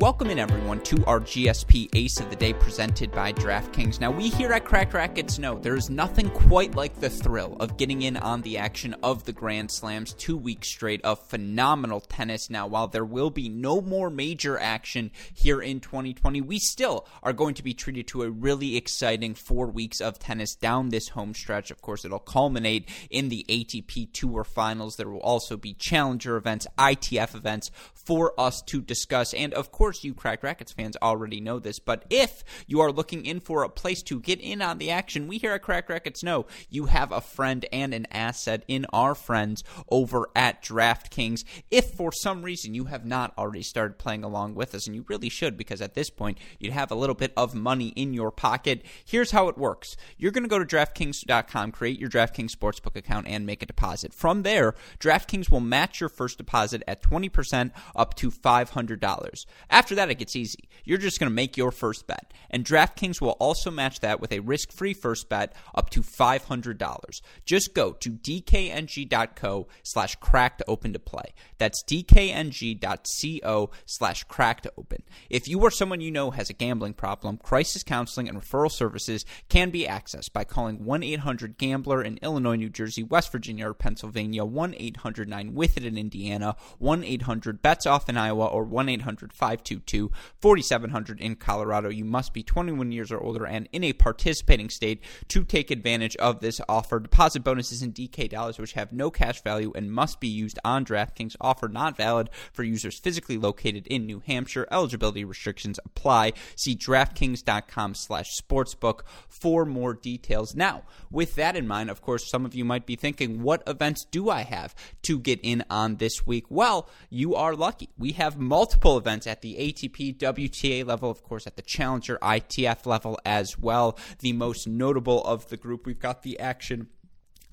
Welcome in, everyone, to our GSP Ace of the Day presented by DraftKings. Now, we here at Cracked Racquets know there is nothing quite like the thrill of getting in on the action of the Grand Slams two weeks straight of phenomenal tennis. Now, while there will be no more major action here in 2020, we still are going to be treated to a really exciting four weeks of tennis down this home stretch. Of course, it'll culminate in the ATP Tour Finals. There will also be challenger events, ITF events for us to discuss, and of course, course, you Cracked Racquets fans already know this, but if you are looking in for a place to get in on the action, we here at Cracked Racquets know you have a friend and an asset in our friends over at DraftKings. If for some reason you have not already started playing along with us, and you really should, because at this point you'd have a little bit of money in your pocket, here's how it works. You're going to go to DraftKings.com, create your DraftKings Sportsbook account, and make a deposit. From there, DraftKings will match your first deposit at 20% up to $500. After that, it gets easy. You're just going to make your first bet. And DraftKings will also match that with a risk free first bet up to $500. Just go to dkng.co slash cracked open to play. That's dkng.co slash cracked open. If you or someone you know has a gambling problem, crisis counseling and referral services can be accessed by calling 1 800 Gambler in Illinois, New Jersey, West Virginia, or Pennsylvania, 1 800 9 with it in Indiana, 1 800 bets off in Iowa, or 1 800 5 522 4700 in Colorado. You must be 21 years or older and in a participating state to take advantage of this offer. Deposit bonuses in DK dollars, which have no cash value and must be used on DraftKings. Offer not valid for users physically located in New Hampshire. Eligibility restrictions apply. See DraftKings.com slash sportsbook for more details. Now, with that in mind, of course, some of you might be thinking, what events do I have to get in on this week? Well, you are lucky. We have multiple events at the ATP WTA level, of course, at the Challenger ITF level as well. The most notable of the group, we've got the action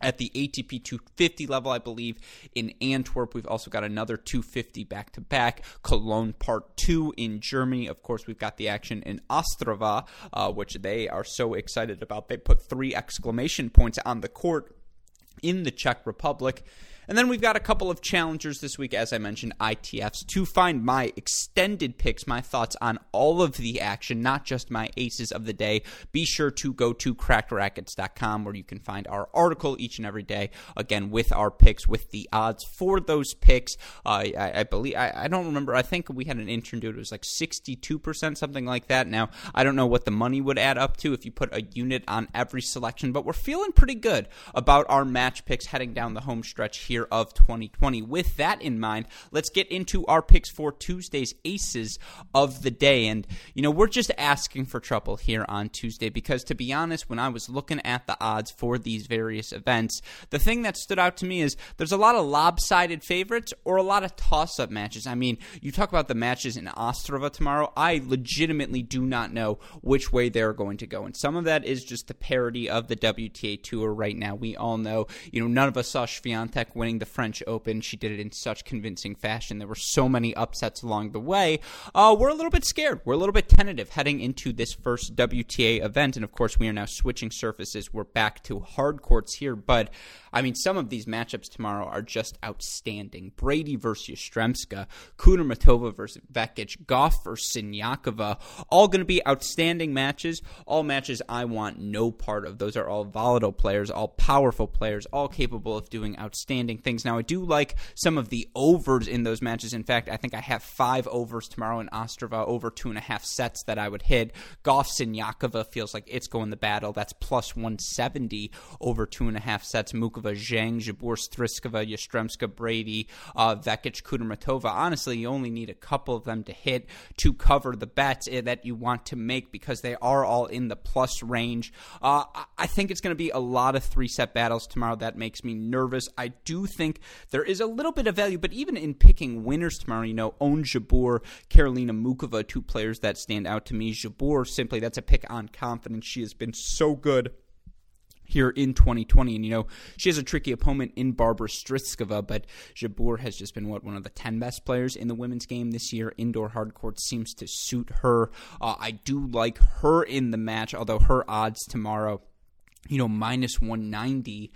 at the ATP 250 level, I believe, in Antwerp. We've also got another 250 back to back. Cologne Part 2 in Germany. Of course, we've got the action in Ostrava, uh, which they are so excited about. They put three exclamation points on the court in the Czech Republic. And then we've got a couple of challengers this week, as I mentioned, ITFs. To find my extended picks, my thoughts on all of the action, not just my aces of the day, be sure to go to crackrackets.com where you can find our article each and every day, again, with our picks, with the odds for those picks. Uh, I, I, believe, I, I, don't remember, I think we had an intern do it, it was like 62%, something like that. Now, I don't know what the money would add up to if you put a unit on every selection, but we're feeling pretty good about our match picks heading down the home stretch here year of 2020. With that in mind, let's get into our picks for Tuesday's aces of the day. And, you know, we're just asking for trouble here on Tuesday because, to be honest, when I was looking at the odds for these various events, the thing that stood out to me is there's a lot of lopsided favorites or a lot of toss up matches. I mean, you talk about the matches in Ostrava tomorrow. I legitimately do not know which way they're going to go. And some of that is just the parity of the WTA Tour right now. We all know, you know, none of us saw Swiatek winning the French Open. She did it in such convincing fashion. There were so many upsets along the way. Uh, we're a little bit scared. We're a little bit tentative heading into this first WTA event. And of course, we are now switching surfaces. We're back to hard courts here. But I mean, some of these matchups tomorrow are just outstanding. Brady versus Yastremska, Kudermetova versus Vekic, Gauff versus Siniakova, all going to be outstanding matches. All matches I want no part of. Those are all volatile players, all powerful players, all capable of doing outstanding things. Now, I do like some of the overs in those matches. In fact, I think I have five overs tomorrow in Ostrava, over two and a half sets that I would hit. Gauff Siniakova feels like it's going the battle. That's plus 170 over two and a half sets. Muchova Zhang, Jabeur, Strycova, Yastremska, Brady, uh, Vekic, Kudermetova. Honestly, you only need a couple of them to hit to cover the bets eh, that you want to make because they are all in the plus range. Uh, I think it's going to be a lot of three set battles tomorrow. That makes me nervous. I do think there is a little bit of value, but even in picking winners tomorrow, you know, Ons Jabeur, Karolina Muchova, two players that stand out to me. Jabeur, simply, that's a pick on confidence. She has been so good here in 2020. And, you know, she has a tricky opponent in Barbara Strycova, but Jabeur has just been, what, one of the 10 best players in the women's game this year. Indoor hard court seems to suit her. Uh, I do like her in the match, although her odds tomorrow, you know, minus 190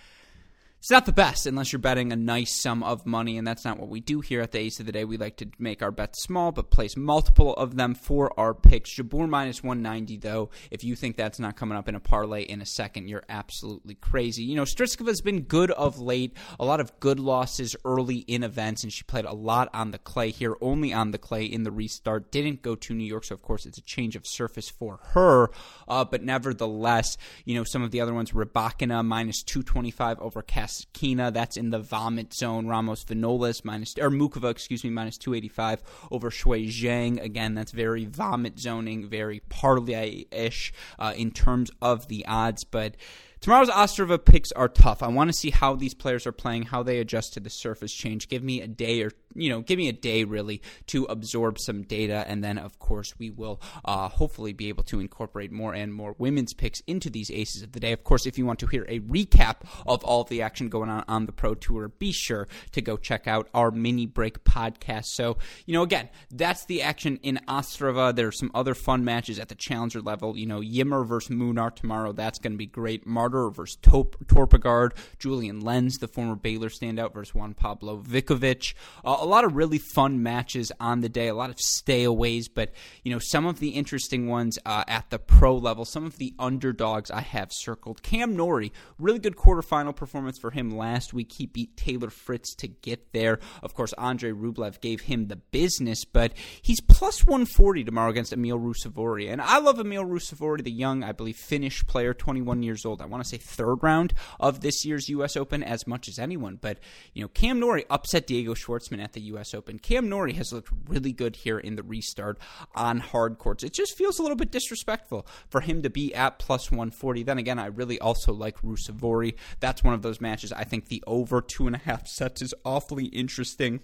it's not the best unless you're betting a nice sum of money, and that's not what we do here at the Ace of the Day. We like to make our bets small, but place multiple of them for our picks. Jabeur minus 190, though. If you think that's not coming up in a parlay in a second, you're absolutely crazy. You know, Strycova has been good of late. A lot of good losses early in events, and she played a lot on the clay here, only on the clay in the restart. Didn't go to New York, so of course it's a change of surface for her. Uh, but nevertheless, you know, some of the other ones, Rybakina minus 225 over Kasatkina. That's in the vomit zone. Ramos Vinolas minus or Muchova, excuse me, minus 285 over Shuai Zhang. Again, that's very vomit zoning, very parlay ish uh, in terms of the odds, but. Tomorrow's Ostrava picks are tough. I want to see how these players are playing, how they adjust to the surface change. Give me a day or you know, give me a day really to absorb some data, and then of course we will uh, hopefully be able to incorporate more and more women's picks into these aces of the day. Of course, if you want to hear a recap of all of the action going on on the Pro Tour, be sure to go check out our mini break podcast. So, you know, again, that's the action in Ostrava. There are some other fun matches at the challenger level. You know, Ymer versus Munar tomorrow. That's going to be great. Marterer versus Top- Torpegaard. Julian Lenz, the former Baylor standout, versus Juan Pablo Ficovich. Uh, a lot of really fun matches on the day, a lot of stayaways, but you know some of the interesting ones uh, at the pro level, some of the underdogs I have circled. Cam Norrie, really good quarterfinal performance for him last week. He beat Taylor Fritz to get there. Of course, Andre Rublev gave him the business, but he's plus 140 tomorrow against Emil Ruusuvuori, and I love Emil Ruusuvuori, the young, I believe, Finnish player, 21 years old. I want to say third round of this year's U.S. Open as much as anyone, but you know Cam Norrie upset Diego Schwartzman at the U.S. Open. Cam Norrie has looked really good here in the restart on hard courts. It just feels a little bit disrespectful for him to be at plus 140. Then again, I really also like Ruusuvuori. That's one of those matches. I think the over two and a half sets is awfully interesting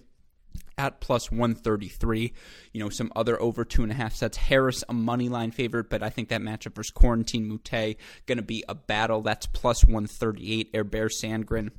at plus 133. You know, some other over two and a half sets. Harris, a money line favorite, but I think that matchup versus Corentin Moutet going to be a battle. That's plus 138. Herbert Sandgren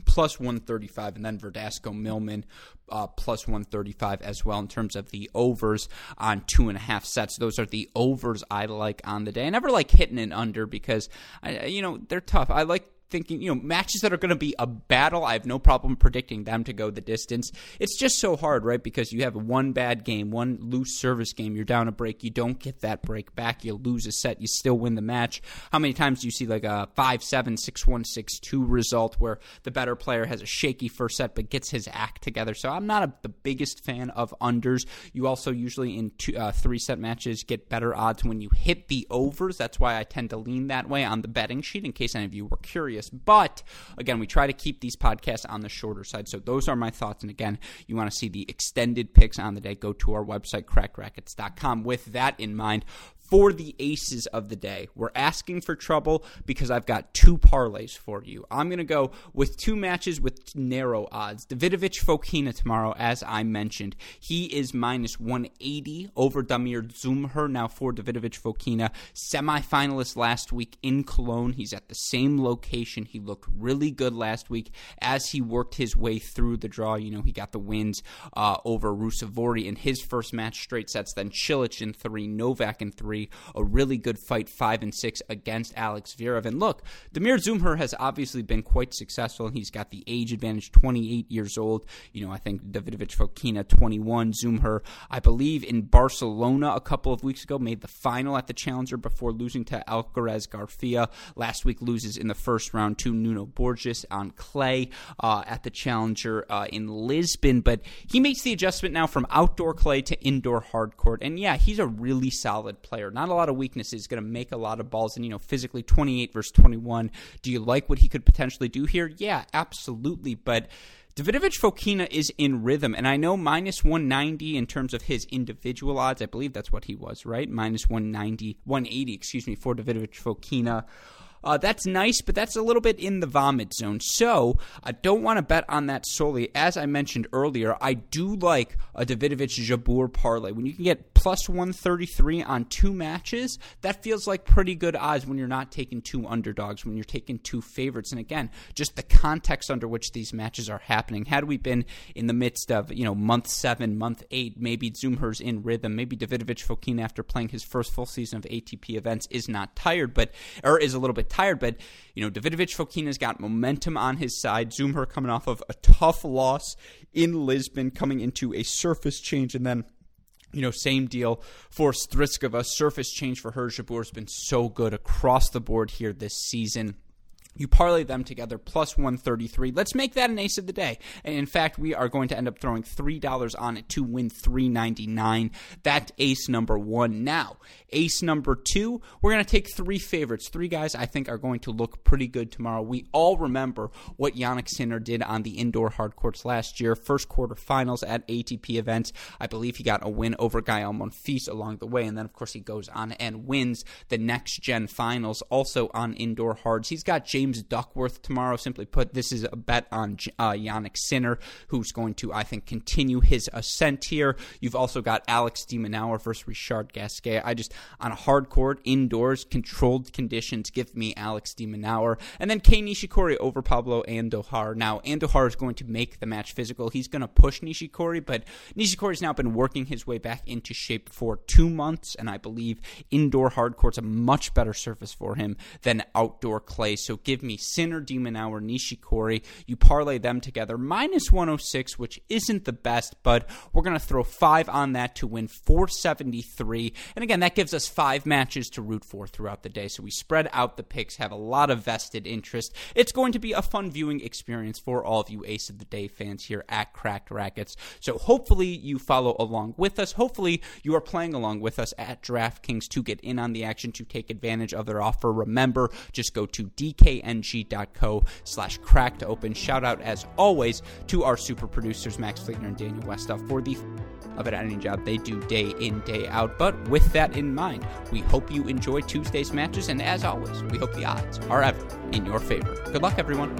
plus 135, and then Verdasco Millman uh, plus 135 as well in terms of the overs on two and a half sets. Those are the overs I like on the day. I never like hitting an under because, I, you know, they're tough. I like thinking, you know, matches that are going to be a battle, I have no problem predicting them to go the distance. It's just so hard, right? Because you have one bad game, one loose service game, you're down a break, you don't get that break back, you lose a set, you still win the match. How many times do you see like a 5 7, 6 1, 6 2 result where the better player has a shaky first set but gets his act together? So I'm not a, the biggest fan of unders. You also usually in two, uh, three set matches get better odds when you hit the overs. That's why I tend to lean that way on the betting sheet in case any of you were curious but again, we try to keep these podcasts on the shorter side. So those are my thoughts. And again, you want to see the extended picks on the day, go to our website, crackrackets.com. With that in mind, for the aces of the day. We're asking for trouble because I've got two parlays for you. I'm going to go with two matches with narrow odds. Davidovich Fokina tomorrow, as I mentioned. He is minus 180 over Damir Dzumhur. Now for Davidovich Fokina, semifinalist last week in Cologne. He's at the same location. He looked really good last week as he worked his way through the draw. You know, he got the wins uh, over Ruusuvuori in his first match, straight sets, then Cilic in three, Novak in three a really good fight, five and six against Alex Zverev. And look, Damir Dzumhur has obviously been quite successful. He's got the age advantage, 28 years old. You know, I think Davidovich Fokina, 21. Dzumhur, I believe, in Barcelona a couple of weeks ago, made the final at the Challenger before losing to Alcaraz Garcia. Last week, loses in the first round to Nuno Borges on clay uh, at the Challenger uh, in Lisbon. But he makes the adjustment now from outdoor clay to indoor hard court. And yeah, he's a really solid player not a lot of weaknesses, going to make a lot of balls. And, you know, physically 28 versus 21. Do you like what he could potentially do here? Yeah, absolutely. But. Davidovich Fokina is in rhythm, and I know minus 190 in terms of his individual odds. I believe that's what he was, right? Minus 190, 180, excuse me, for Davidovich Fokina. Uh, that's nice, but that's a little bit in the vomit zone. So I don't want to bet on that solely. As I mentioned earlier, I do like a Davidovich Jabeur parlay. When you can get plus 133 on two matches, that feels like pretty good odds when you're not taking two underdogs, when you're taking two favorites. And again, just the context under which these matches are happening. Had we been in the midst of, you know, month seven, month eight, maybe Dzumhur's in rhythm, maybe Davidovich Fokina after playing his first full season of ATP events is not tired, but or is a little bit tired, but you know, Davidovich Fokina's got momentum on his side. Dzumhur coming off of a tough loss in Lisbon, coming into a surface change, and then you know, same deal for Strycova. Surface change for her. Jabeur has been so good across the board here this season. You parlay them together plus 133. Let's make that an ace of the day. And in fact, we are going to end up throwing $3 on it to win 399. That's ace number 1. Now, ace number 2, we're going to take three favorites. Three guys I think are going to look pretty good tomorrow. We all remember what Jannik Sinner did on the indoor hard courts last year, first quarter finals at ATP events. I believe he got a win over Gael Monfils along the way and then of course he goes on and wins the next gen finals also on indoor hards. He's got James James Duckworth tomorrow. Simply put, this is a bet on uh, Jannik Sinner, who's going to, I think, continue his ascent here. You've also got Alex de Minaur versus Richard Gasquet. I just, on a hard court, indoors, controlled conditions, give me Alex de Minaur. And then Kei Nishikori over Pablo Andujar. Now, Andujar is going to make the match physical. He's going to push Nishikori, but Nishikori's now been working his way back into shape for two months, and I believe indoor hard court's a much better surface for him than outdoor clay. So give me Sinner, de Minaur, Nishikori. You parlay them together, minus 106, which isn't the best, but we're going to throw five on that to win 473. And again, that gives us five matches to root for throughout the day. So we spread out the picks, have a lot of vested interest. It's going to be a fun viewing experience for all of you Ace of the Day fans here at Cracked Racquets. So hopefully you follow along with us. Hopefully you are playing along with us at DraftKings to get in on the action, to take advantage of their offer. Remember, just go to DK ng.co slash cracked open. Shout out, as always, to our super producers, Max Fleetner and Daniel Westoff, for the of an editing job they do day in, day out. But with that in mind, we hope you enjoy Tuesday's matches, and as always, we hope the odds are ever in your favor. Good luck, everyone.